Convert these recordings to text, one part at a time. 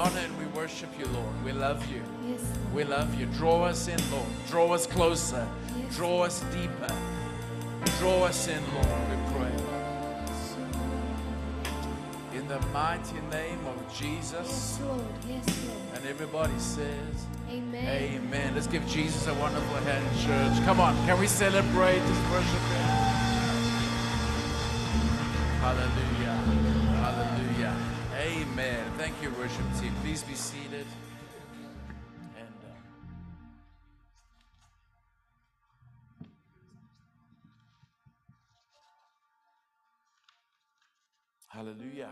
honor and we worship you, Lord. We love you. Yes, We love you. Draw us in, Lord. Draw us closer. Yes. Draw us deeper. Draw us in, Lord, we pray. In the mighty name of Jesus. Yes, Lord. Yes, Lord. And everybody says, Amen. Amen. Let's give Jesus a wonderful hand, church. Come on, can we celebrate? this worship. Hallelujah. Hallelujah. Amen. Thank you, worship team. Please be seated. And uh, Hallelujah.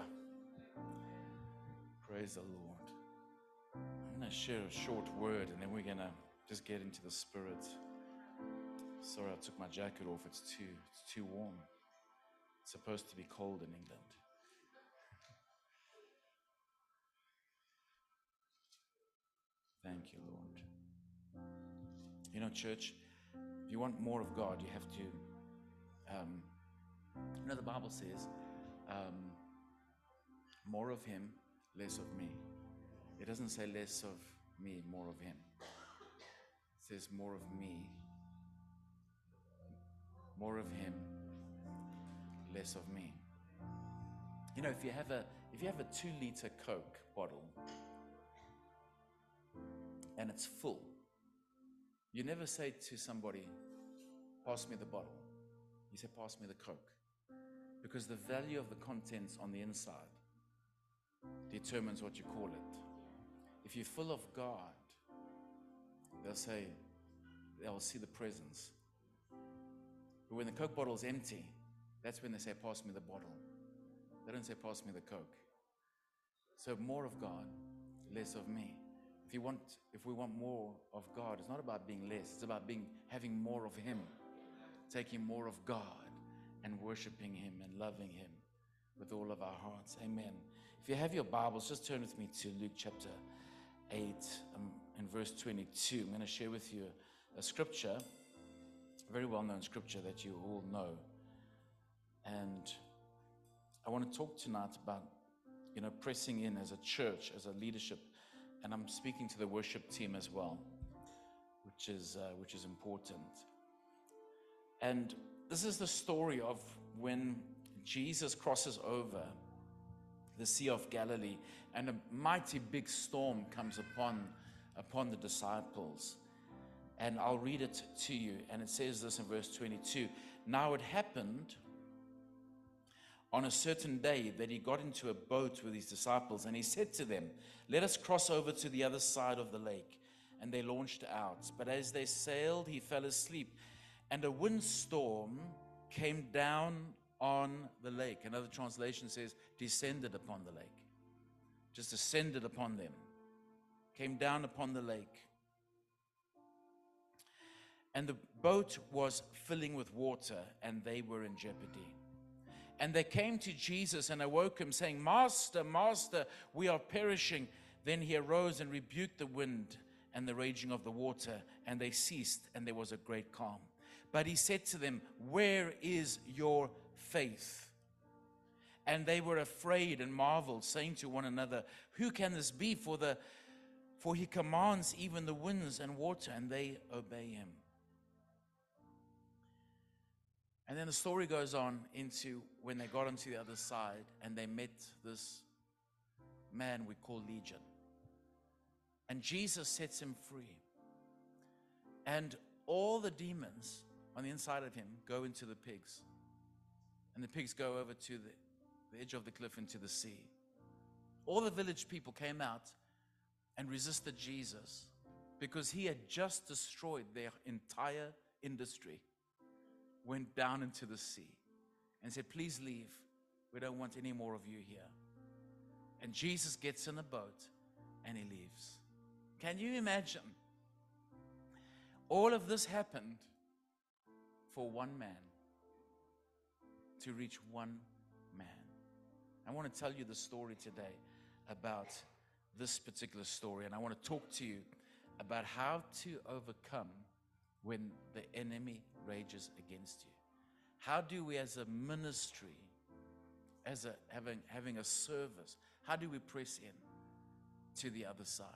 Praise the Lord. I'm going to share a short word and then we're going to just get into the spirit. Sorry, I took my jacket off. It's too, it's too warm. It's supposed to be cold in England. Thank you, Lord. You know, church, if you want more of God, you have to. Um, you know, the Bible says, um, more of Him, less of me. It doesn't say less of me, more of Him. It says more of me, more of Him, less of me. You know, if you have a if you have a two liter Coke bottle and it's full, you never say to somebody, "Pass me the bottle." You say, "Pass me the Coke," because the value of the contents on the inside determines what you call it. If you're full of God, they'll say, they'll see the presence. But when the Coke bottle is empty, that's when they say, Pass me the bottle. They don't say, Pass me the Coke. So more of God, less of me. If you want, if we want more of God, it's not about being less, it's about being having more of Him, taking more of God and worshiping Him and loving Him with all of our hearts. Amen. If you have your Bibles, just turn with me to Luke chapter 8 um, and verse 22. I'm going to share with you a scripture, a very well known scripture that you all know. And I want to talk tonight about, you know, pressing in as a church, as a leadership. And I'm speaking to the worship team as well, which is, uh, which is important. And this is the story of when Jesus crosses over the Sea of Galilee, and a mighty big storm comes upon, upon the disciples. And I'll read it to you. And it says this in verse 22 Now it happened on a certain day that he got into a boat with his disciples, and he said to them, Let us cross over to the other side of the lake. And they launched out. But as they sailed, he fell asleep, and a windstorm came down on the lake. Another translation says, descended upon the lake. Just descended upon them. Came down upon the lake. And the boat was filling with water, and they were in jeopardy. And they came to Jesus and awoke him, saying, Master, Master, we are perishing. Then he arose and rebuked the wind and the raging of the water, and they ceased, and there was a great calm. But he said to them, Where is your faith? And they were afraid and marveled, saying to one another, Who can this be? For, the, for he commands even the winds and water, and they obey him. And then the story goes on into when they got onto the other side and they met this man we call Legion. And Jesus sets him free. And all the demons on the inside of him go into the pigs. And the pigs go over to the, the edge of the cliff into the sea. All the village people came out and resisted Jesus because he had just destroyed their entire industry, went down into the sea, and said, Please leave. We don't want any more of you here. And Jesus gets in a boat and he leaves. Can you imagine? All of this happened for one man to reach one man. I want to tell you the story today about this particular story, and I want to talk to you about how to overcome when the enemy rages against you. How do we, as a ministry, as a having having a service, how do we press in to the other side.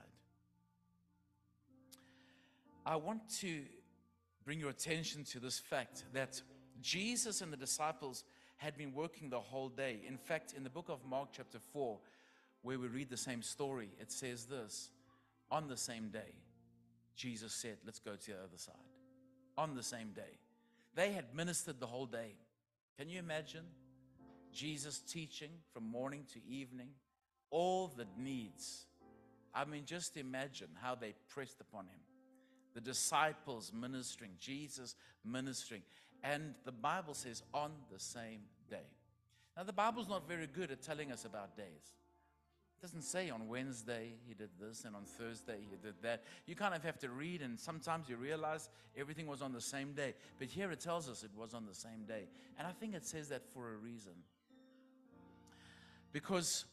I want to bring your attention to this fact that Jesus and the disciples had been working the whole day. In fact, in the book of Mark, chapter 4, where we read the same story, it says this On the same day, Jesus said, Let's go to the other side. On the same day. They had ministered the whole day. Can you imagine Jesus teaching from morning to evening? All the needs. I mean, just imagine how they pressed upon him the disciples ministering, Jesus ministering. And the Bible says on the same day. Now, the Bible's not very good at telling us about days. Doesn't say on Wednesday he did this and on Thursday he did that. You kind of have to read, and sometimes you realize everything was on the same day. But here it tells us it was on the same day. And I think it says that for a reason. Because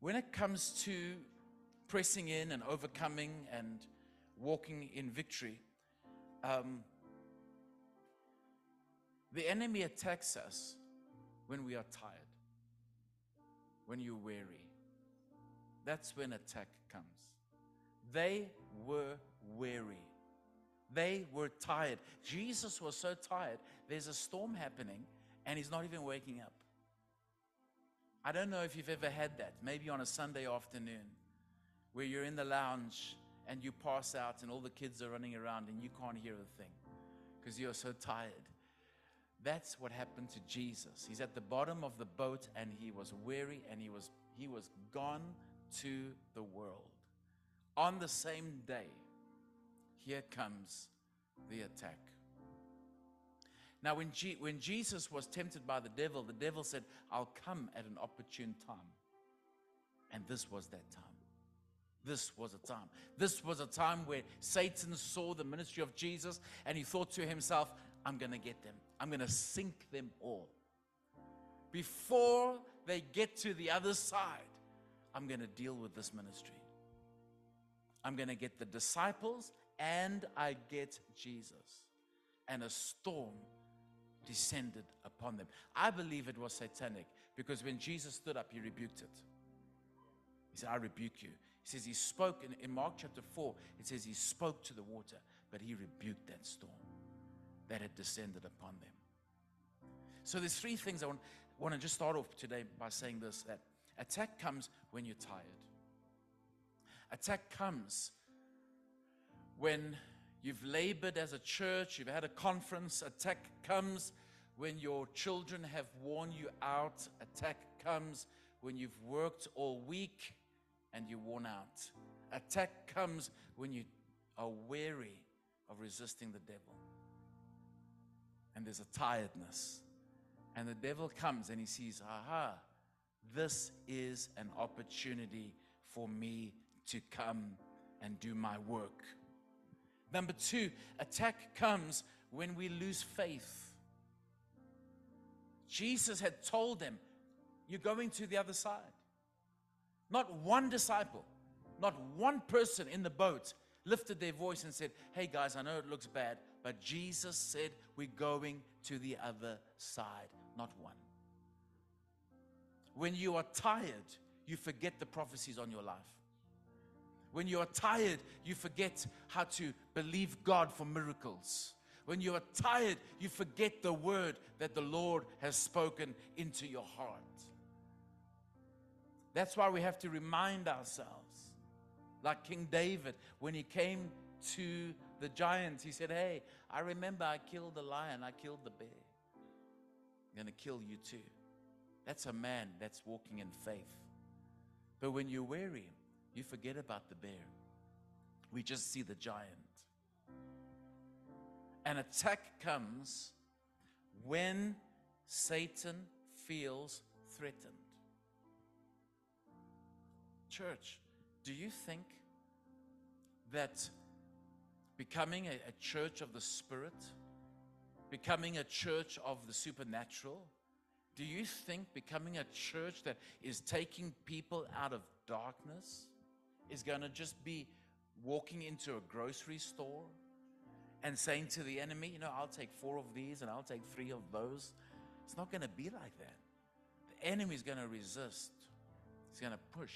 when it comes to pressing in and overcoming and walking in victory, um, the enemy attacks us when we are tired, when you're weary. That's when attack comes. They were weary. They were tired. Jesus was so tired. There's a storm happening and he's not even waking up. I don't know if you've ever had that, maybe on a Sunday afternoon where you're in the lounge and you pass out and all the kids are running around and you can't hear a thing because you're so tired. That's what happened to Jesus. He's at the bottom of the boat and he was weary and he was he was gone to the world. On the same day, here comes the attack. Now, when, G- when Jesus was tempted by the devil, the devil said, I'll come at an opportune time. And this was that time. This was a time. This was a time where Satan saw the ministry of Jesus and he thought to himself, I'm going to get them. I'm going to sink them all. Before they get to the other side, I'm going to deal with this ministry. I'm going to get the disciples and I get Jesus. And a storm descended upon them. I believe it was satanic because when Jesus stood up, he rebuked it. He said, I rebuke you. He says he spoke in, in Mark chapter 4, it says he spoke to the water, but he rebuked that storm that had descended upon them. So there's three things I want, want to just start off today by saying this that attack comes when you're tired. Attack comes when you've labored as a church, you've had a conference. Attack comes when your children have worn you out. Attack comes when you've worked all week and you're worn out. Attack comes when you are weary of resisting the devil. And there's a tiredness. And the devil comes and he sees, aha, this is an opportunity for me to come and do my work. Number two, attack comes when we lose faith. Jesus had told them, You're going to the other side. Not one disciple, not one person in the boat lifted their voice and said, Hey guys, I know it looks bad, but Jesus said, We're going to the other side. Not one. When you are tired, you forget the prophecies on your life. When you are tired, you forget how to believe God for miracles. When you are tired, you forget the word that the Lord has spoken into your heart. That's why we have to remind ourselves. Like King David, when he came to the giants, he said, Hey, I remember I killed the lion, I killed the bear. I'm going to kill you too. That's a man that's walking in faith. But when you're weary, you forget about the bear. We just see the giant. An attack comes when Satan feels threatened. Church, do you think that becoming a, a, church of the Spirit, becoming a church of the supernatural, do you think becoming a church that is taking people out of darkness is going to just be walking into a grocery store and saying to the enemy, you know, I'll take four of these and I'll take three of those? It's not going to be like that. The enemy is going to resist, he's going to push.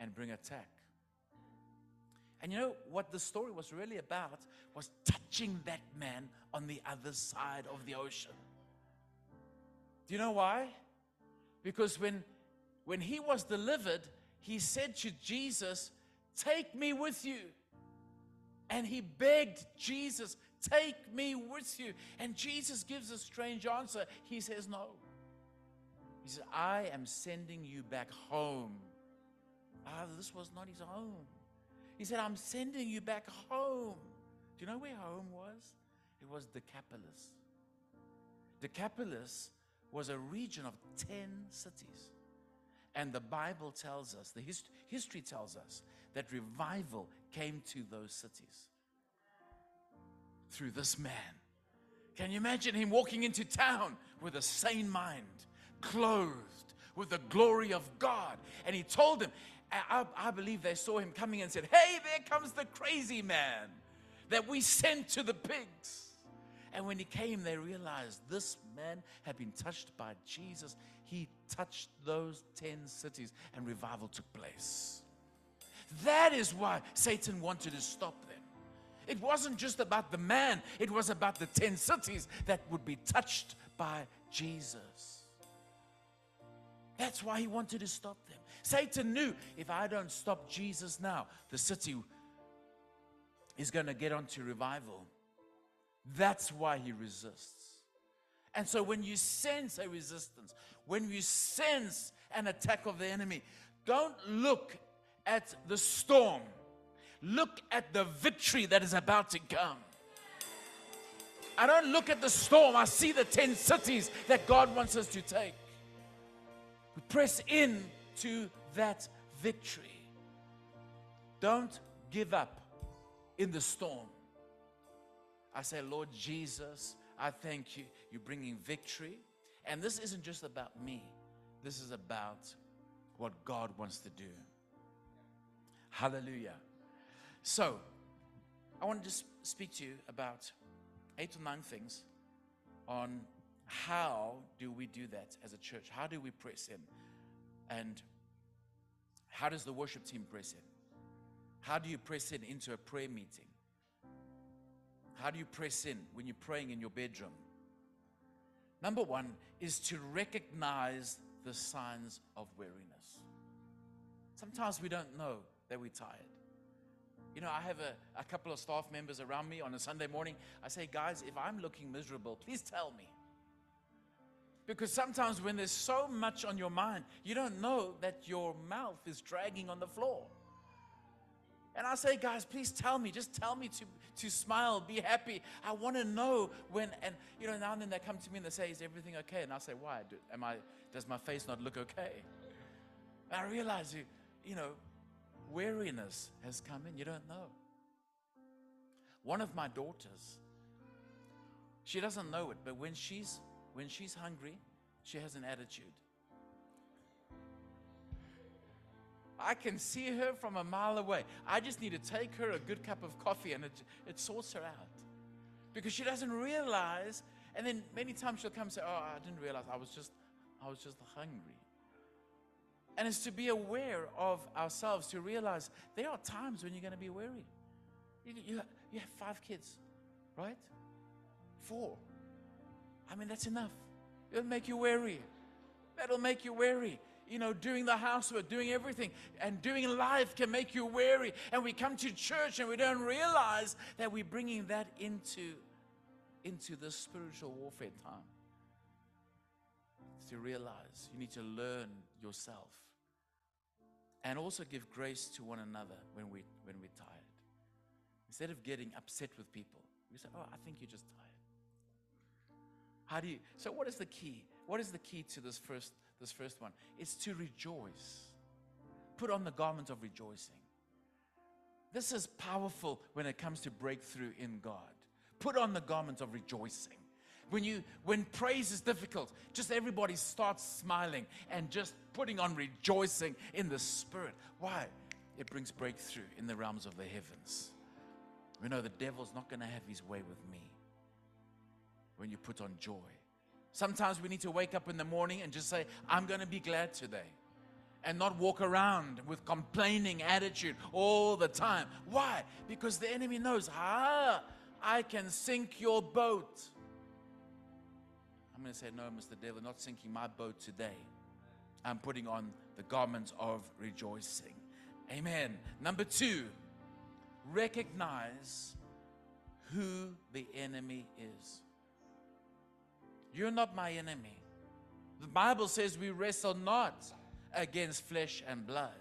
and bring attack. And you know what the story was really about was touching that man on the other side of the ocean. Do you know why? Because when when he was delivered, he said to Jesus, "Take me with you." And he begged Jesus, "Take me with you." And Jesus gives a strange answer. He says, "No." He says, "I am sending you back home." Ah, this was not his home. He said, I'm sending you back home. Do you know where home was? It was Decapolis. Decapolis was a region of 10 cities. And the Bible tells us, the hist- history tells us, that revival came to those cities through this man. Can you imagine him walking into town with a sane mind, clothed with the glory of God? And he told them, I, I believe they saw him coming and said, Hey, there comes the crazy man that we sent to the pigs. And when he came, they realized this man had been touched by Jesus. He touched those 10 cities, and revival took place. That is why Satan wanted to stop them. It wasn't just about the man, it was about the 10 cities that would be touched by Jesus. That's why he wanted to stop them. Satan knew if I don't stop Jesus now, the city is going to get onto revival. That's why he resists. And so when you sense a resistance, when you sense an attack of the enemy, don't look at the storm. Look at the victory that is about to come. I don't look at the storm. I see the 10 cities that God wants us to take. We press in to that victory. Don't give up in the storm. I say, Lord Jesus, I thank you. You're bringing victory. And this isn't just about me, this is about what God wants to do. Hallelujah. So, I want to just speak to you about eight or nine things on how do we do that as a church? How do we press in? And how does the worship team press in? How do you press in into a prayer meeting? How do you press in when you're praying in your bedroom? Number one is to recognize the signs of weariness. Sometimes we don't know that we're tired. You know, I have a, a couple of staff members around me on a Sunday morning. I say, guys, if I'm looking miserable, please tell me. Because sometimes when there's so much on your mind, you don't know that your mouth is dragging on the floor. And I say, guys, please tell me, just tell me to, to smile, be happy. I want to know when, and you know, now and then they come to me and they say, is everything okay? And I say, why? Do, am I, does my face not look okay? And I realize, you, you know, weariness has come in. You don't know. One of my daughters, she doesn't know it, but when she's when she's hungry, she has an attitude. I can see her from a mile away. I just need to take her a good cup of coffee and it, it sorts her out. Because she doesn't realize, and then many times she'll come and say, Oh, I didn't realize I was just I was just hungry. And it's to be aware of ourselves, to realize there are times when you're going to be weary. You, you, you have five kids, right? Four. I mean, that's enough. It'll make you weary. That'll make you weary. You know, doing the housework, doing everything, and doing life can make you weary. And we come to church and we don't realize that we're bringing that into, into the spiritual warfare time. To realize you need to learn yourself and also give grace to one another when, we, when we're tired. Instead of getting upset with people, we say, Oh, I think you're just tired. How do you? So, what is the key? What is the key to this first, this first one? is to rejoice. Put on the garment of rejoicing. This is powerful when it comes to breakthrough in God. Put on the garment of rejoicing. When you when praise is difficult, just everybody starts smiling and just putting on rejoicing in the spirit. Why? It brings breakthrough in the realms of the heavens. We know the devil's not going to have his way with me when you put on joy. Sometimes we need to wake up in the morning and just say, I'm going to be glad today. and not walk around with complaining attitude all the time. Why? Because the enemy knows, ah, I can sink your boat. I'm going to say, no, Mr. Devil, not sinking my boat today. I'm putting on the garments of rejoicing. Amen. Number two, recognize who the enemy is. You're not my enemy. The Bible says we wrestle not against flesh and blood,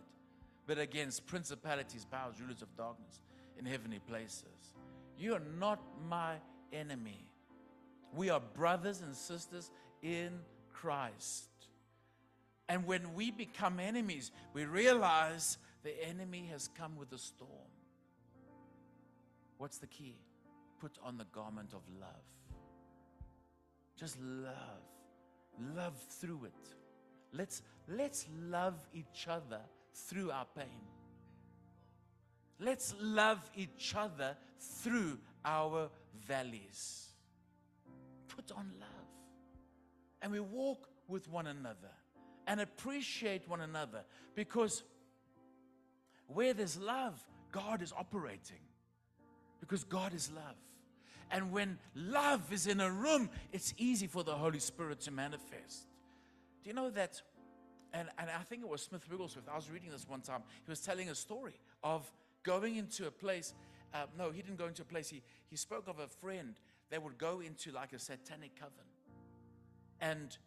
but against principalities, powers, rulers of darkness in heavenly places. You are not my enemy. We are brothers and sisters in Christ. And when we become enemies, we realize the enemy has come with a storm. What's the key? Put on the garment of love. Just love. Love through it. Let's, let's love each other through our pain. Let's love each other through our valleys. Put on love. And we walk with one another and appreciate one another because where there's love, God is operating. Because God is love. And when love is in a room, it's easy for the Holy Spirit to manifest. Do you know that? And, and I think it was Smith Wigglesworth. I was reading this one time. He was telling a story of going into a place. Uh, no, he didn't go into a place. He, he spoke of a friend that would go into like a satanic coven. And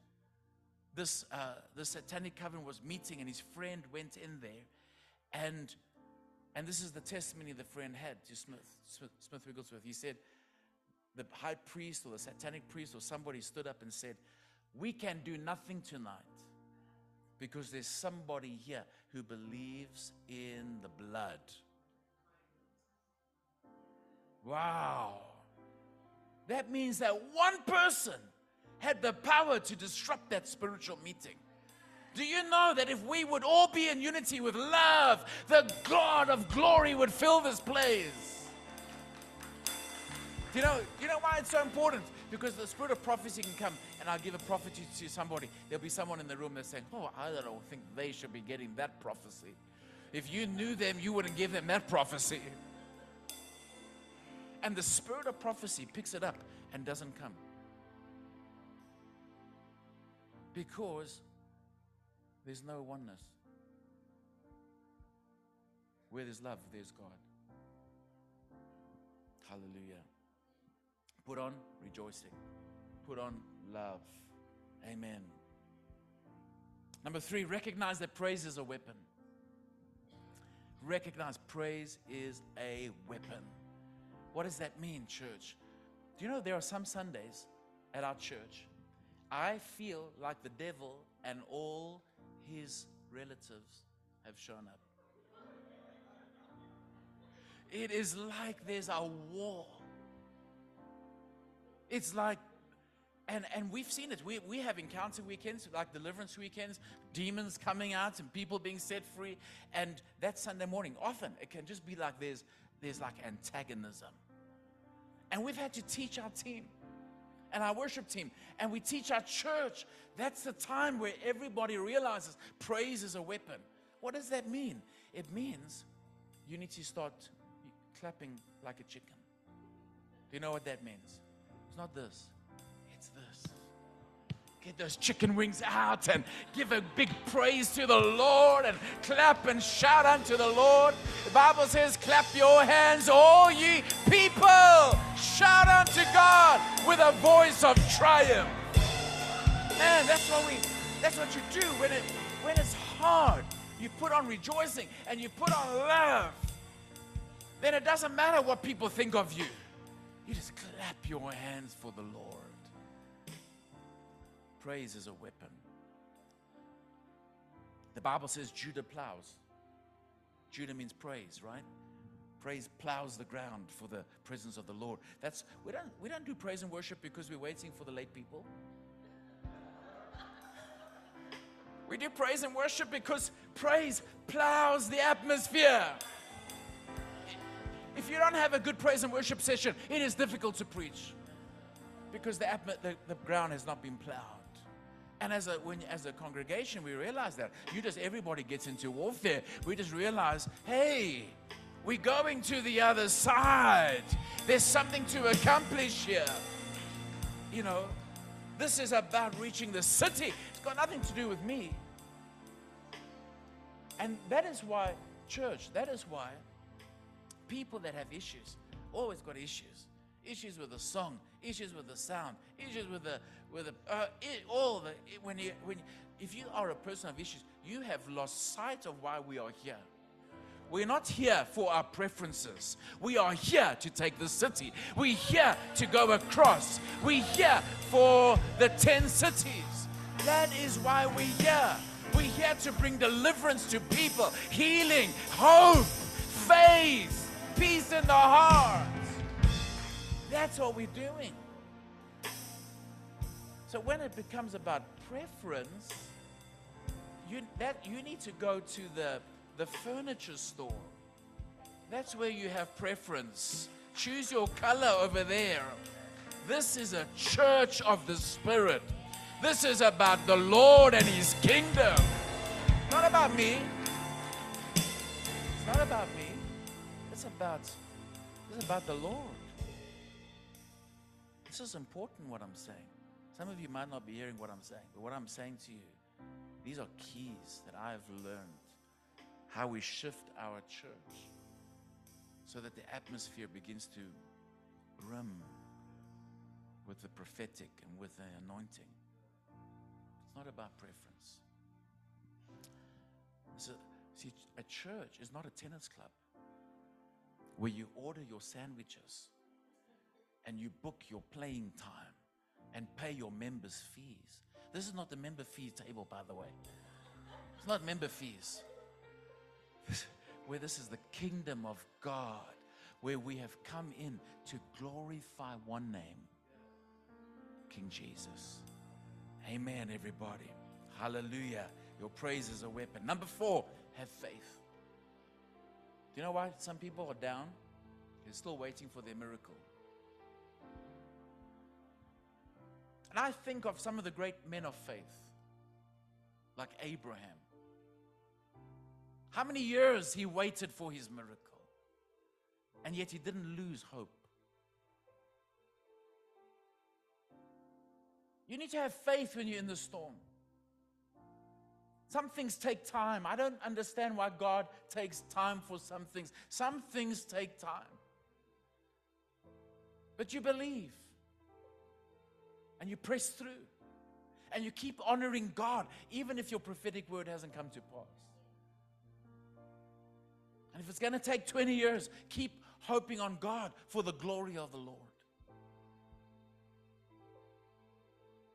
this, uh, this satanic coven was meeting, and his friend went in there. And, and this is the testimony the friend had to Smith, Smith, Smith Wigglesworth. He said, the high priest or the satanic priest or somebody stood up and said, We can do nothing tonight because there's somebody here who believes in the blood. Wow. That means that one person had the power to disrupt that spiritual meeting. Do you know that if we would all be in unity with love, the God of glory would fill this place? You know, you know why it's so important? Because the spirit of prophecy can come and I'll give a prophecy to somebody. There'll be someone in the room that's saying, Oh, I don't think they should be getting that prophecy. If you knew them, you wouldn't give them that prophecy. And the spirit of prophecy picks it up and doesn't come. Because there's no oneness. Where there's love, there's God. Hallelujah. Put on rejoicing. Put on love. Amen. Number three, recognize that praise is a weapon. Recognize praise is a weapon. What does that mean, church? Do you know there are some Sundays at our church, I feel like the devil and all his relatives have shown up. It is like there's a war. It's like, and, and we've seen it. We, we have encounter weekends, like deliverance weekends, demons coming out and people being set free. And that Sunday morning, often it can just be like there's, there's like antagonism. And we've had to teach our team and our worship team, and we teach our church. That's the time where everybody realizes praise is a weapon. What does that mean? It means you need to start clapping like a chicken. Do you know what that means? It's not this, it's this. Get those chicken wings out and give a big praise to the Lord and clap and shout unto the Lord. The Bible says, Clap your hands, all ye people. Shout unto God with a voice of triumph. Man, that's what we that's what you do when it when it's hard. You put on rejoicing and you put on love. Then it doesn't matter what people think of you. You just clap your hands for the Lord. Praise is a weapon. The Bible says Judah plows. Judah means praise, right? Praise plows the ground for the presence of the Lord. That's we don't we don't do praise and worship because we're waiting for the late people. We do praise and worship because praise plows the atmosphere. If you don't have a good praise and worship session, it is difficult to preach because the, the, the ground has not been plowed. And as a, when, as a congregation, we realize that. You just, everybody gets into warfare. We just realize, hey, we're going to the other side. There's something to accomplish here. You know, this is about reaching the city. It's got nothing to do with me. And that is why, church, that is why people that have issues always got issues. Issues with the song, issues with the sound, issues with the with the uh, it, all the it, when you when if you are a person of issues, you have lost sight of why we are here. We're not here for our preferences. We are here to take the city. We're here to go across. We're here for the 10 cities. That is why we're here. We're here to bring deliverance to people, healing, hope, faith, peace in the heart. That's what we're doing. So when it becomes about preference, you, that, you need to go to the, the furniture store. That's where you have preference. Choose your color over there. This is a church of the Spirit. This is about the Lord and His kingdom. Not about me. It's not about me. About, it's about the Lord. This is important what I'm saying. Some of you might not be hearing what I'm saying, but what I'm saying to you, these are keys that I've learned how we shift our church so that the atmosphere begins to brim with the prophetic and with the anointing. It's not about preference. See, a church is not a tennis club where you order your sandwiches and you book your playing time and pay your members' fees. This is not the member fee table, by the way. It's not member fees. Where this is the kingdom of God, where we have come in to glorify one name King Jesus. Amen, everybody. Hallelujah. Your praise is a weapon. Number four, have faith. You know why some people are down? They're still waiting for their miracle. And I think of some of the great men of faith, like Abraham. How many years he waited for his miracle, and yet he didn't lose hope. You need to have faith when you're in the storm. Some things take time. I don't understand why God takes time for some things. Some things take time. But you believe and you press through and you keep honoring God, even if your prophetic word hasn't come to pass. And if it's going to take 20 years, keep hoping on God for the glory of the Lord.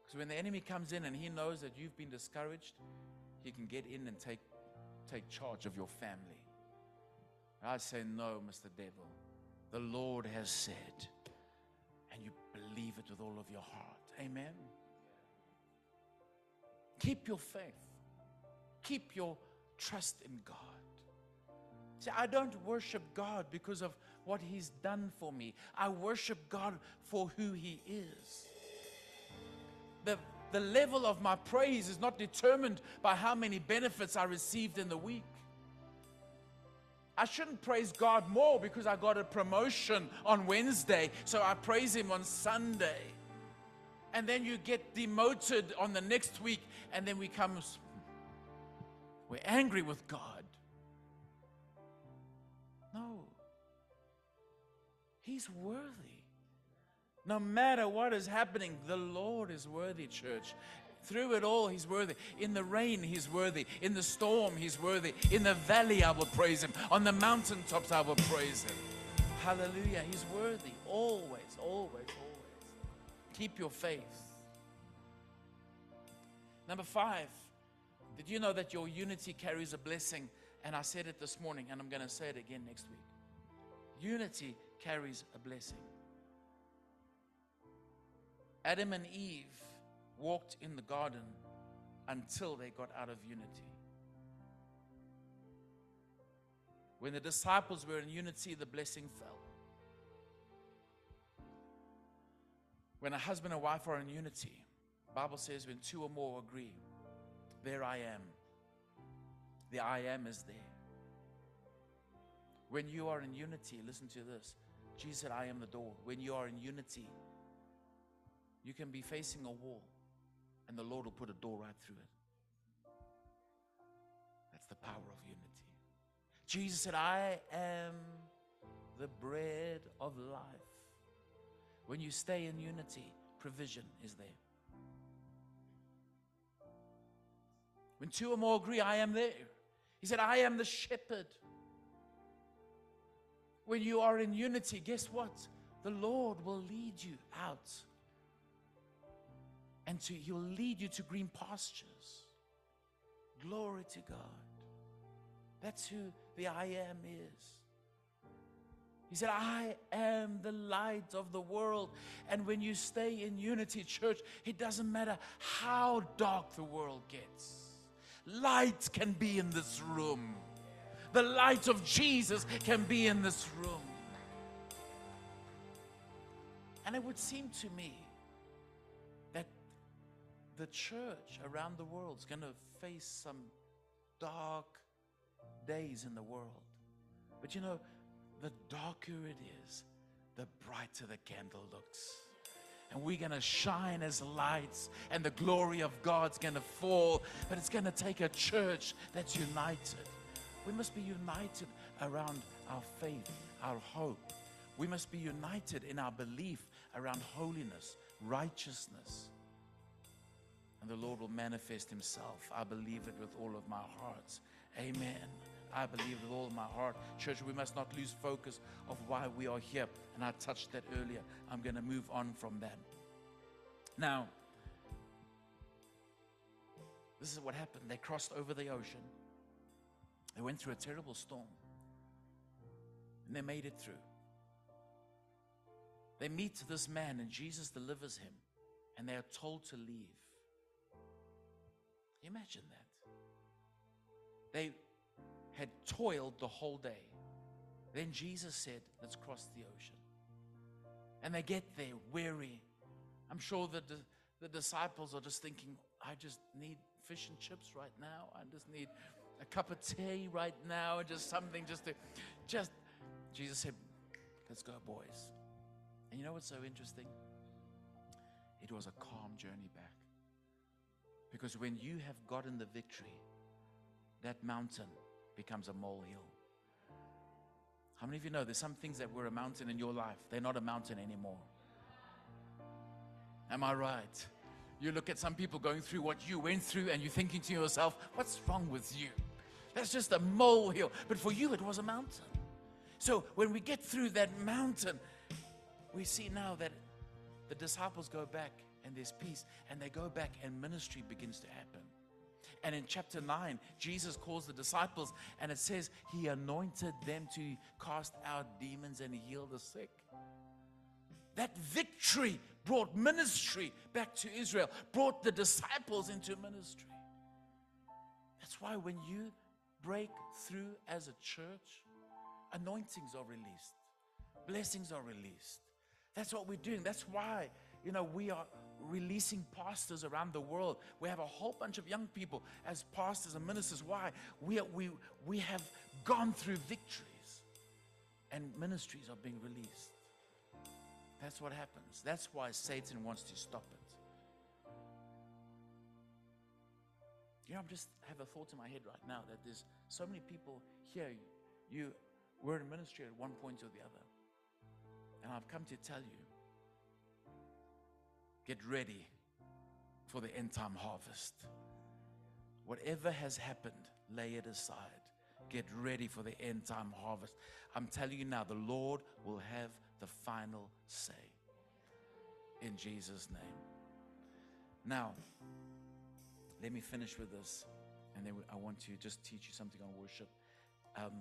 Because when the enemy comes in and he knows that you've been discouraged, he can get in and take, take charge of your family. I say, No, Mr. Devil. The Lord has said, and you believe it with all of your heart. Amen. Keep your faith, keep your trust in God. See, I don't worship God because of what He's done for me, I worship God for who He is. The, the level of my praise is not determined by how many benefits I received in the week. I shouldn't praise God more because I got a promotion on Wednesday, so I praise Him on Sunday and then you get demoted on the next week, and then we come, we're angry with God. No. He's worthy. No matter what is happening, the Lord is worthy, church. Through it all, He's worthy. In the rain, He's worthy. In the storm, He's worthy. In the valley, I will praise Him. On the mountaintops, I will praise Him. Hallelujah. He's worthy. Always, always, always. Keep your faith. Number five, did you know that your unity carries a blessing? And I said it this morning, and I'm going to say it again next week. Unity carries a blessing. Adam and Eve walked in the garden until they got out of unity. When the disciples were in unity, the blessing fell. When a husband and wife are in unity, Bible says when two or more agree, there I am. The I am is there. When you are in unity, listen to this. Jesus said, I am the door. When you are in unity, you can be facing a wall, and the Lord will put a door right through it. That's the power of unity. Jesus said, I am the bread of life. When you stay in unity, provision is there. When two or more agree, I am there. He said, I am the shepherd. When you are in unity, guess what? The Lord will lead you out. And to, He'll lead you to green pastures. Glory to God. That's who the I am is. He said, I am the light of the world. And when you stay in unity, church, it doesn't matter how dark the world gets. Light can be in this room. The light of Jesus can be in this room. And it would seem to me the church around the world is going to face some dark days in the world. But you know, the darker it is, the brighter the candle looks. And we're going to shine as lights, and the glory of God's going to fall. But it's going to take a church that's united. We must be united around our faith, our hope. We must be united in our belief around holiness, righteousness. And the Lord will manifest Himself. I believe it with all of my heart. Amen. I believe with all of my heart. Church, we must not lose focus of why we are here. And I touched that earlier. I'm going to move on from that. Now, this is what happened. They crossed over the ocean, they went through a terrible storm, and they made it through. They meet this man, and Jesus delivers him, and they are told to leave. Imagine that. They had toiled the whole day. Then Jesus said, Let's cross the ocean. And they get there weary. I'm sure that the, disciples are just thinking, I just need fish and chips right now. I just need a cup of tea right now, just something just to, just, Jesus said, Let's go, boys. And you know what's so interesting? It was a calm journey back. Because when you have gotten the victory, that mountain becomes a molehill. How many of you know there's some things that were a mountain in your life? They're not a mountain anymore. Am I right? You look at some people going through what you went through and you're thinking to yourself, what's wrong with you? That's just a molehill. But for you, it was a mountain. So when we get through that mountain, we see now that the disciples go back and there's peace, and they go back and ministry begins to happen. And in chapter 9, Jesus calls the disciples, and it says he anointed them to cast out demons and heal the sick. That victory brought ministry back to Israel, brought the disciples into ministry. That's why when you break through as a church, anointings are released, blessings are released. That's what we're doing. That's why, you know, we are releasing pastors around the world. We have a whole bunch of young people as pastors and ministers. Why? We, are, we, we have gone through victories and ministries are being released. That's what happens. That's why Satan wants to stop it. You know, I'm just have a thought in my head right now that there's so many people here. You were in ministry at one point or the other. And I've come to tell you Get ready for the end time harvest. Whatever has happened, lay it aside. Get ready for the end time harvest. I'm telling you now, the Lord will have the final say. In Jesus' name. Now, let me finish with this, and then I want to just teach you something on worship. Um,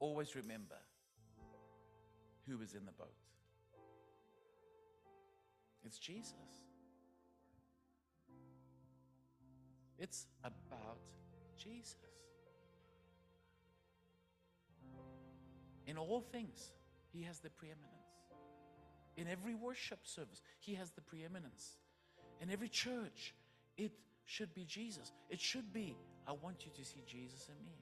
always remember who is in the boat. It's Jesus. It's about Jesus. In all things, He has the preeminence. In every worship service, He has the preeminence. In every church, it should be Jesus. It should be, I want you to see Jesus in me.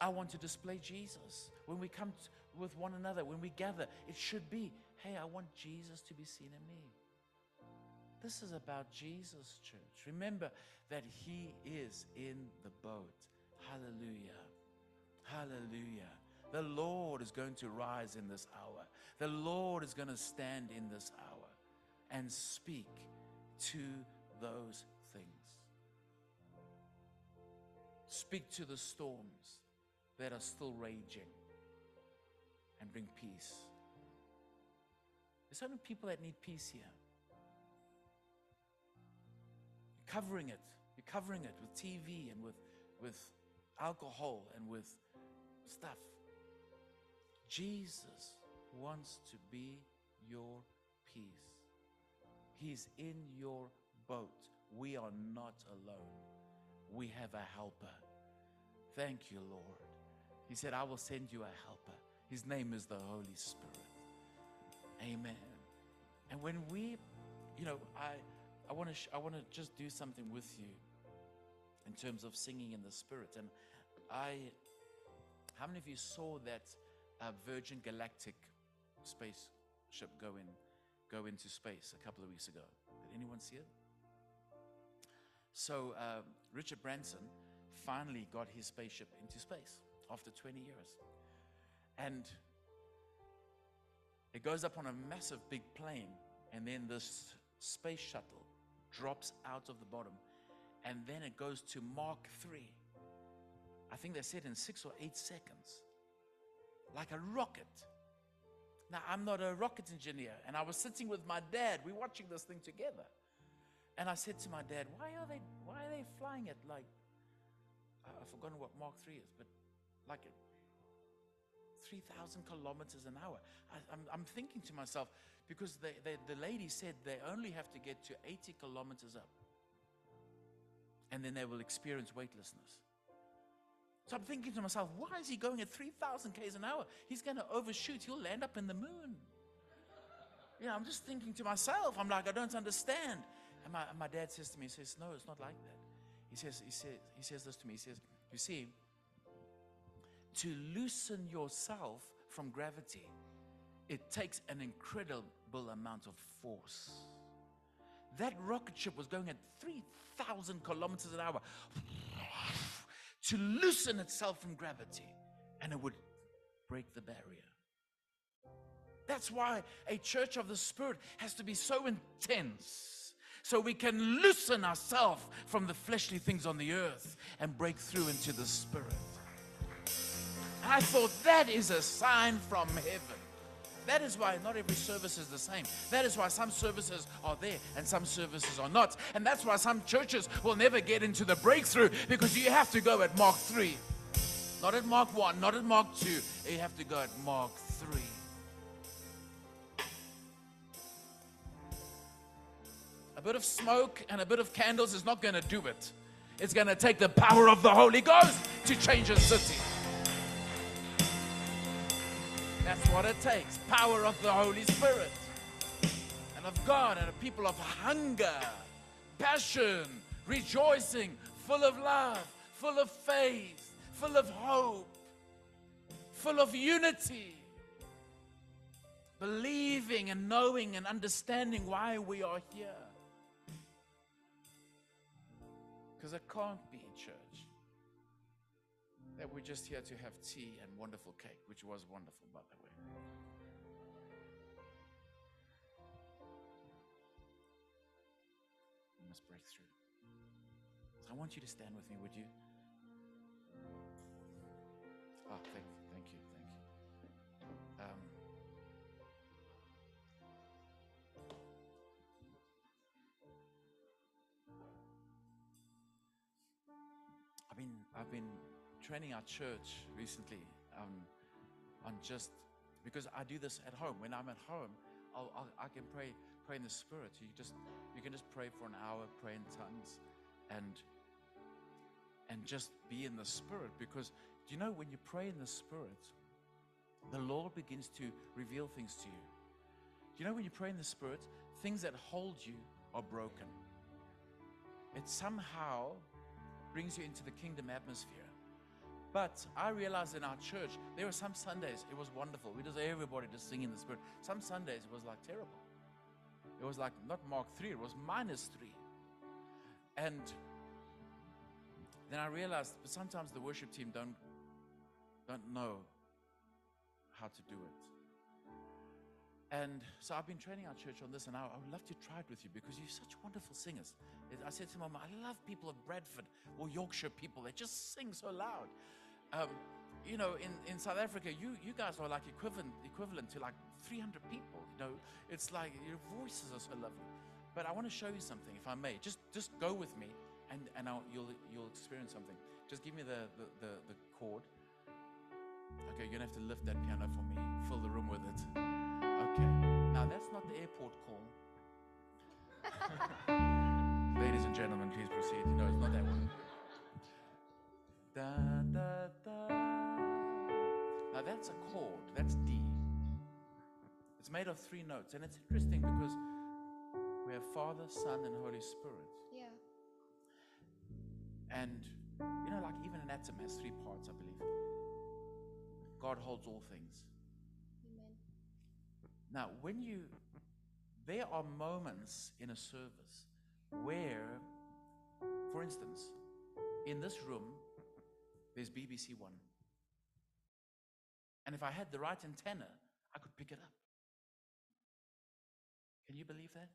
I want to display Jesus. When we come with one another, when we gather, it should be, hey, I want Jesus to be seen in me. This is about Jesus, church. Remember that He is in the boat. Hallelujah. Hallelujah. The Lord is going to rise in this hour. The Lord is going to stand in this hour and speak to those things. Speak to the storms that are still raging and bring peace. There's so many people that need peace here. You're covering it. You're covering it with TV and with, with alcohol and with stuff. Jesus wants to be your peace. He's in your boat. We are not alone. We have a helper. Thank you, Lord. He said, I will send you a helper. His name is the Holy Spirit. Amen. And when we, you know, I, I want to, sh- I want to just do something with you in terms of singing in the Spirit. And I, how many of you saw that uh, Virgin Galactic spaceship go in, go into space a couple of weeks ago? Did anyone see it? So uh, Richard Branson finally got his spaceship into space after 20 years. And it goes up on a massive big plane, and then this space shuttle drops out of the bottom, and then it goes to Mach 3. I think they said in six or eight seconds, like a rocket. Now, I'm not a rocket engineer, and I was sitting with my dad. We're watching this thing together. And I said to my dad, why are they, why are they flying it like, I've forgotten what Mach 3 is, but like 3,000 kilometers an hour. I, I'm, I'm thinking to myself, because they, they, the lady said they only have to get to 80 kilometers up, and then they will experience weightlessness. So I'm thinking to myself, why is he going at 3,000 k's an hour? He's going to overshoot. He'll land up in the moon. You know, I'm just thinking to myself, I'm like, I don't understand. And my, and my dad says to me, he says, no, it's not like that. He says, he says, he says this to me. He says, you see, to loosen yourself from gravity, it takes an incredible amount of force. That rocket ship was going at 3,000 kilometers an hour to loosen itself from gravity, and it would break the barrier. That's why a church of the Spirit has to be so intense so we can loosen ourselves from the fleshly things on the earth and break through into the Spirit. I thought that is a sign from heaven. That is why not every service is the same. That is why some services are there and some services are not. And that's why some churches will never get into the breakthrough because you have to go at Mach 3. Not at Mach 1, not at Mach 2. You have to go at Mach 3. A bit of smoke and a bit of candles is not going to do it. It's going to take the power of the Holy Ghost to change a city. That's what it takes. Power of the Holy Spirit. And of God and a people of hunger, passion, rejoicing, full of love, full of faith, full of hope, full of unity, believing and knowing and understanding why we are here. Because it can't be, that we're just here to have tea and wonderful cake, which was wonderful, by the way. We must break through. So I want you to stand with me, would you? Oh, thank you, thank you, thank you. Um, I've been I've been training our church recently um, on just because I do this at home. When I'm at home, I'll, I'll, I can pray pray in the spirit. You just you can just pray for an hour, pray in tongues, and and just be in the spirit. Because do you know when you pray in the spirit, the Lord begins to reveal things to you. Do you know when you pray in the Spirit, things that hold you are broken. It somehow brings you into the kingdom atmosphere. But I realized in our church, there were some Sundays, it was wonderful. We just everybody just singing the Spirit. Some Sundays it was like terrible. It was like not Mach 3, it was minus 3. And then I realized but sometimes the worship team don't don't know how to do it. And so I've been training our church on this, and I, I would love to try it with you because you're such wonderful singers. I said to Mama, I love people of Bradford or Yorkshire people. They just sing so loud. Um, you know, in, in South Africa, you, you guys are like equivalent, equivalent to like 300 people. You know, it's like your voices are so lovely. But I want to show you something, if I may. Just, just go with me, and, and I'll, you'll, you'll experience something. Just give me the, the, the, the chord. Okay, you're going to have to lift that piano for me, fill the room with it. Okay, now that's not the airport call. Ladies and gentlemen, please proceed. No, it's not that one. Da, da, da. Now that's a chord, that's D. It's made of three notes, and it's interesting because we have Father, Son, and Holy Spirit. Yeah. And you know, like even an atom has three parts, I believe. God holds all things. Amen. Now, when you, there are moments in a service where, for instance, in this room, there's BBC One. And if I had the right antenna, I could pick it up. Can you believe that?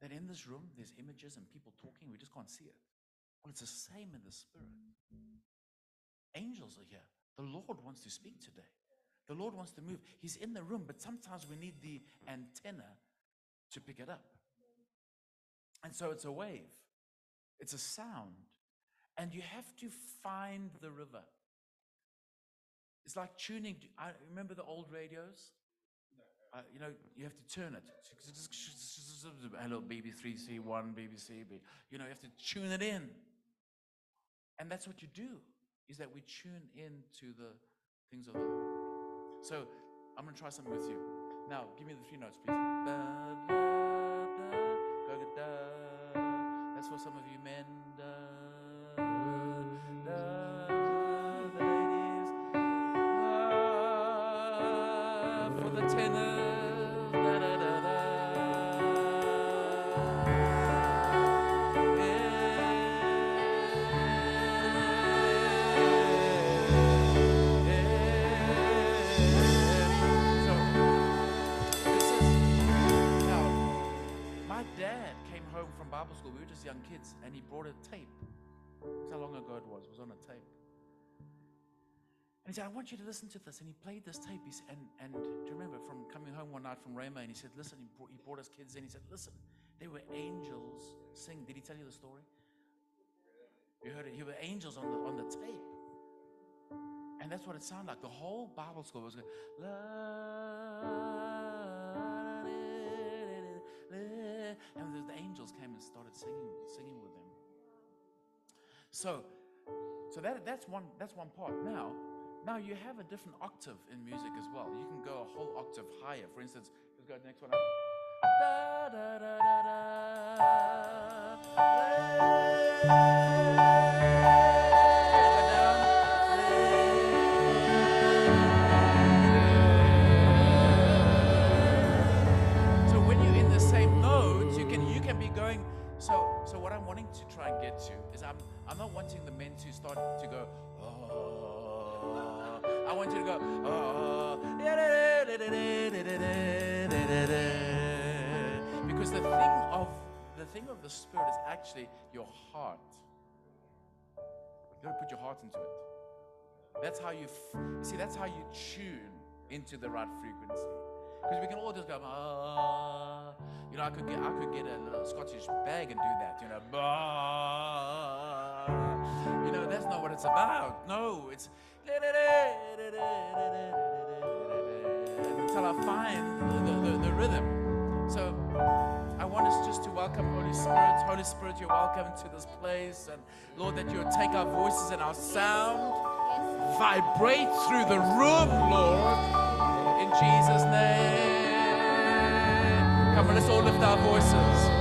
That in this room, there's images and people talking, we just can't see it. Well, it's the same in the spirit. Angels are here. The Lord wants to speak today. The Lord wants to move. He's in the room, but sometimes we need the antenna to pick it up. And so it's a wave, it's a sound. And you have to find the river. It's like tuning. I remember the old radios. Uh, you know, you have to turn it. Hello, BBC One, BBC. B. You know, you have to tune it in. And that's what you do, is that we tune into the things of the. So I'm going to try something with you. Now, give me the three notes, please. Da, da, da. That's for some of you men. Young kids, and he brought a tape. That's how long ago it was. It was on a tape. And he said, I want you to listen to this. And he played this tape. He said, and, and do you remember from coming home one night from Rama? And he said, Listen, he brought, he brought us kids in. He said, Listen, there were angels sing. Did he tell you the story? You heard it. There were angels on the, on the tape. And that's what it sounded like. The whole Bible school was going, la, and the, the came and started singing, singing with them. So, so that, that's one that's one part. Now, now you have a different octave in music as well. You can go a whole octave higher. For instance, let's go to the next one. da, da, da. To try and get to is I'm I'm not wanting the men to start to go. Oh, I want you to go. Oh, because the thing of the thing of the spirit is actually your heart. You got to put your heart into it. That's how you f- see. That's how you tune into the right frequency. Because we can all just go, ah. You know, I could get I could get a little Scottish bag and do that. You know, bah. You know, that's not what it's about. No, it's until I find the, the, the rhythm. So I want us just to welcome Holy Spirit. Holy Spirit, you're welcome to this place. And Lord, that you'll take our voices and our sound, vibrate through the room, Lord, Jesus' name. Come on, let's all lift our voices.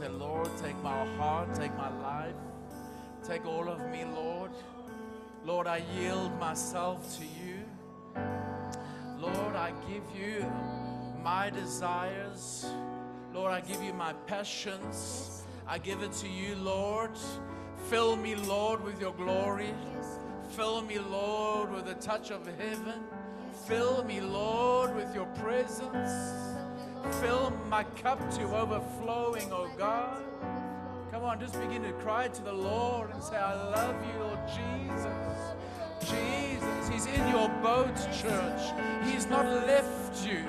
Lord. Say, Lord, take my heart, take my life, take all of me, Lord. Lord, I yield myself to you. Lord, I give you my desires. Lord, I give you my passions. I give it to you, Lord. Fill me, Lord, with your glory. Fill me, Lord, with the touch of heaven. Fill me, Lord, with your presence. Fill my cup to overflowing, oh God. Come on, just begin to cry to the Lord and say, I love you, Lord Jesus. Jesus, He's in your boat, church. He's not left you.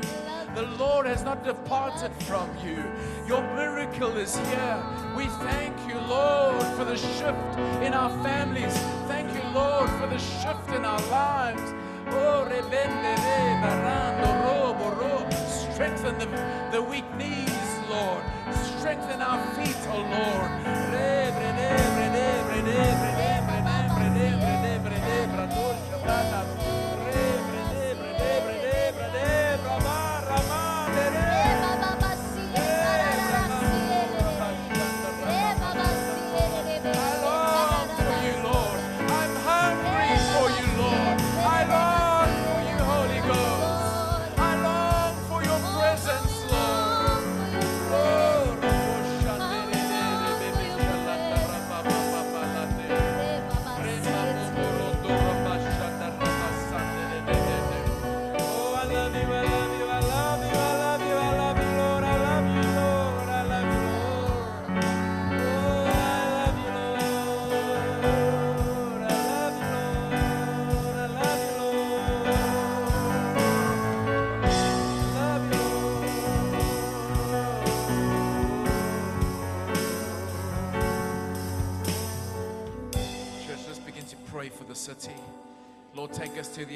The Lord has not departed from you. Your miracle is here. We thank you, Lord, for the shift in our families. Thank you, Lord, for the shift in our lives. Oh, rebende, robo, ro. Strengthen the, the weak knees, Lord. Strengthen our feet, oh Lord.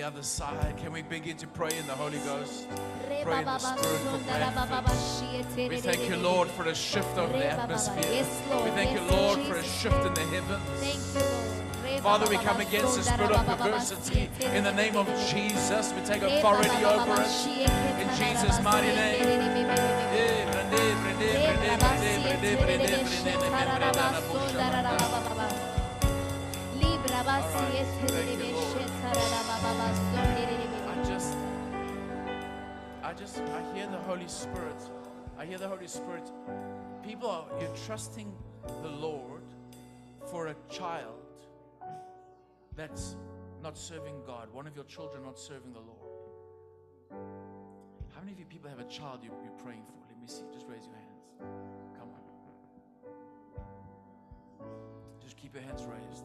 Other side. Can we begin to pray in the Holy Ghost? Pray in the Spirit. We thank you, Lord, for a shift over the atmosphere. We thank you, Lord, for a shift in the heavens. Thank you, Lord. Father, we come against the spirit of perversity in the name of Jesus. We take authority over it in Jesus' mighty name. I just, I just, I hear the Holy Spirit. I hear the Holy Spirit. People are, you're trusting the Lord for a child that's not serving God. One of your children not serving the Lord. How many of you people have a child you, you're praying for? Let me see. Just raise your hands. Come on. Just keep your hands raised.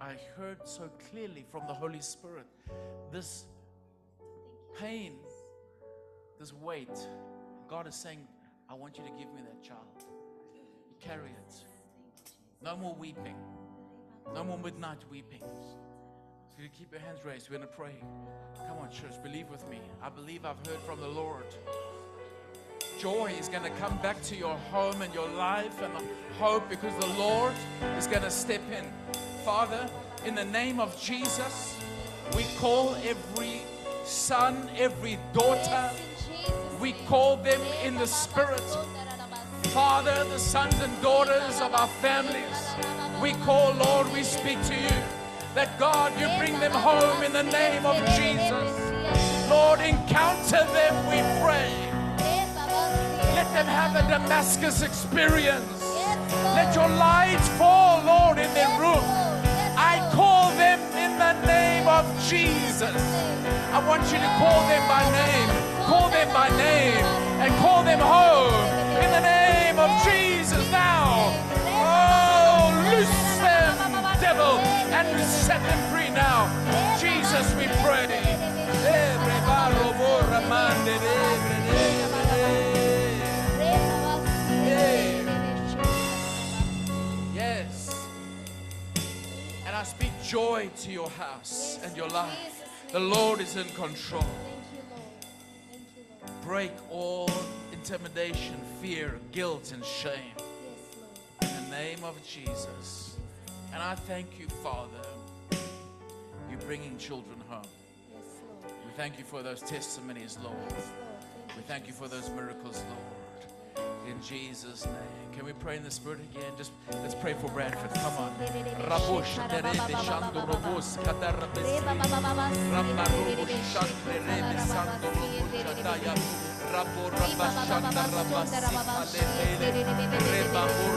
I, I heard so clearly from the Holy Spirit this pain, this weight. God is saying, I want you to give me that child. Carry it. No more weeping. No more midnight weeping. So you keep your hands raised. We're going to pray. Come on, church, believe with me. I believe I've heard from the Lord. Joy is going to come back to your home and your life and hope because the Lord is going to step in. Father, in the name of Jesus, we call every son, every daughter, we call them in the spirit. Father, the sons and daughters of our families, we call, Lord, we speak to you that God, you bring them home in the name of Jesus. Lord, encounter them, we pray. Let them have a Damascus experience. Let your light fall, Lord, in their room. Of Jesus. I want you to call them by name. Call them by name and call them home in the name of Jesus now. Oh, loose them, devil, and set them free now. Jesus, we pray. Joy to your house and your life. The Lord is in control. Thank you, Lord. Thank you, Lord. Break all intimidation, fear, guilt, and shame in the name of Jesus. And I thank you, Father, you're bringing children home. We thank you for those testimonies, Lord. Yes, Lord. Thank We thank you for those miracles, Lord. In Jesus' name. Can we pray in the Spirit again? Just let's pray for Bradford. Come on. Reba,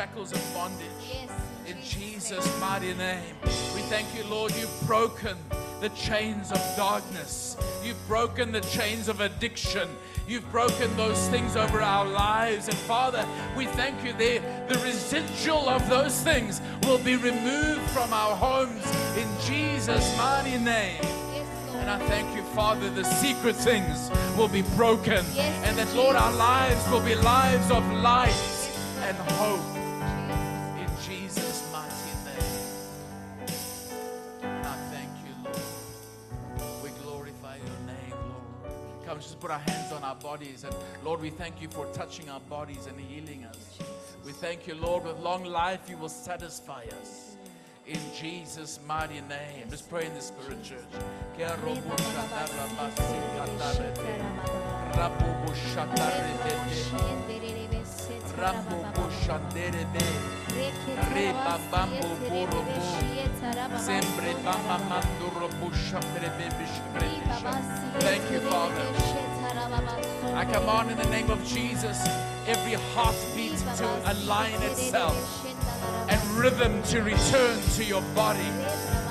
shackles of bondage. Yes, In Jesus' mighty name. We thank you, Lord. You've broken the chains of darkness. You've broken the chains of addiction. You've broken those things over our lives. And Father, we thank you there. The residual of those things will be removed from our homes in Jesus' mighty name. And I thank you, Father, the secret things will be broken. Yes, and that, Lord, our lives will be lives of light and hope Come, just put our hands on our bodies. And Lord, we thank you for touching our bodies and healing us. We thank you, Lord, with long life you will satisfy us. In Jesus' mighty name. Just pray in the Spirit, church. Rambo. Sempre bamba. Thank you, Father. I command in the name of Jesus every heartbeat to align itself and rhythm to return to your body.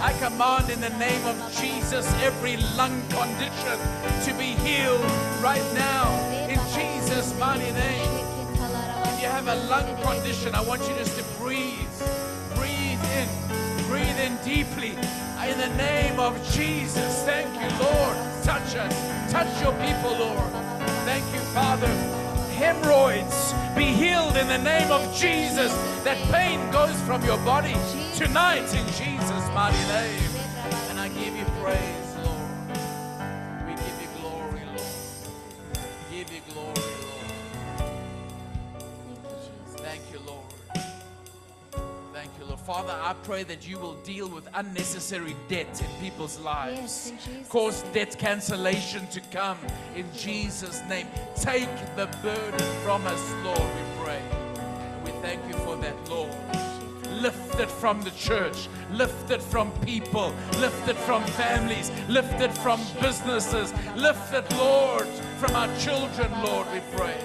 I command in the name of Jesus every lung condition to be healed right now in Jesus' mighty name. You have a lung condition, I want you just to breathe. Breathe in. Breathe in deeply. In the name of Jesus. Thank you, Lord. Touch us. Touch your people, Lord. Thank you, Father. Hemorrhoids be healed in the name of Jesus. That pain goes from your body tonight in Jesus' mighty name. And I give you praise, Father, I pray that you will deal with unnecessary debt in people's lives. Yes, Cause debt cancellation to come in Jesus' name. Take the burden from us, Lord, we pray. And we thank you for that, Lord. Lift it from the church, lift it from people, lift it from families, lift it from businesses, lift it, Lord, from our children, Lord, we pray.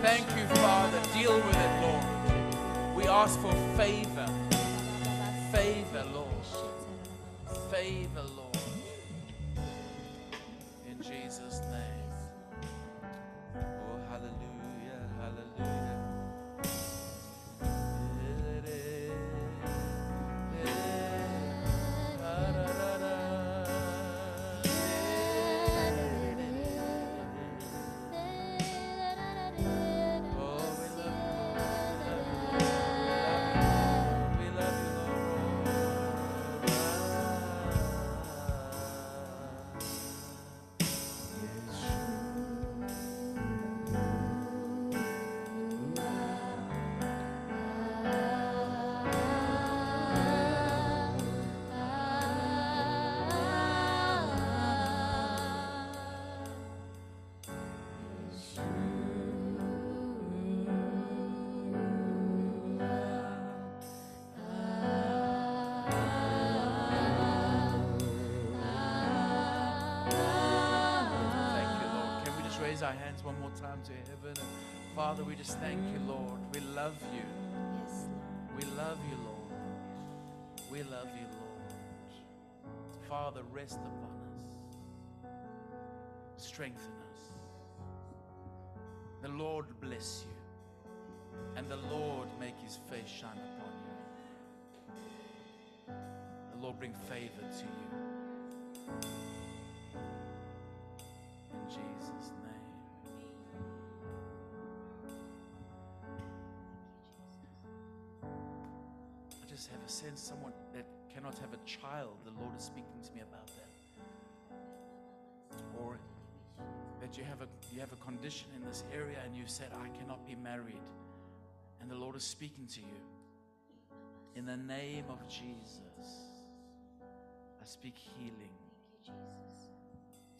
Thank you, Father. Deal with it, Lord. We ask for favor, favor, Lord, favor, Lord. Our hands one more time to heaven. And Father, we just thank you, Lord. We love you. Yes, Lord. We love you, Lord. We love you, Lord. Father, rest upon us. Strengthen us. The Lord bless you. And the Lord make his face shine upon you. The Lord bring favor to you. In Jesus' name. Just have a sense someone that cannot have a child, the Lord is speaking to me about that. Or that you have a you have a condition in this area and you said, I cannot be married. And the Lord is speaking to you. In the name of Jesus, I speak healing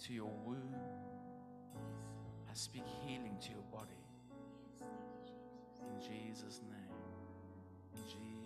to your womb. I speak healing to your body. In Jesus' name. In Jesus'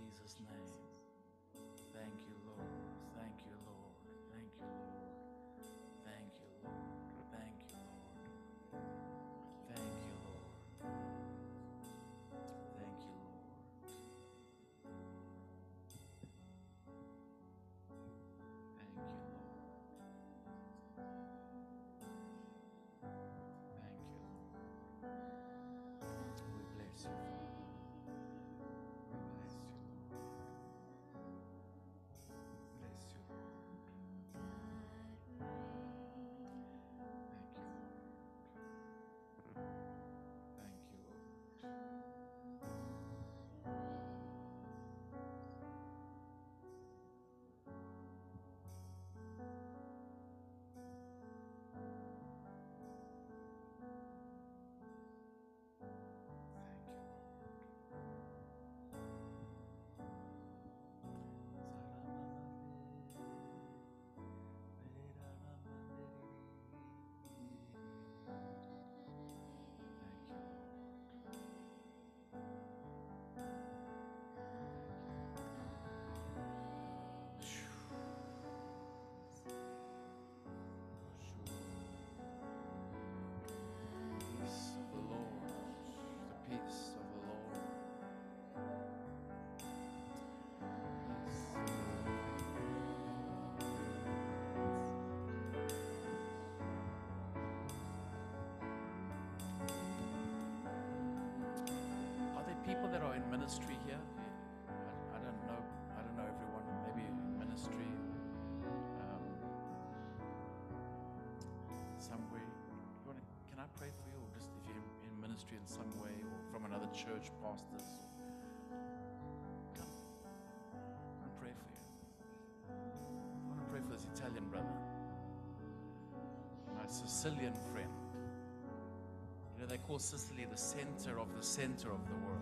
ministry here? I, I don't know. I don't know everyone. Maybe ministry. Um, somewhere. Wanna, can I pray for you, or just if you're in, in ministry in some way, or from another church, pastors? Come. I pray for you. I want to pray for this Italian brother, my Sicilian friend. You know, they call Sicily the center of the center of the world.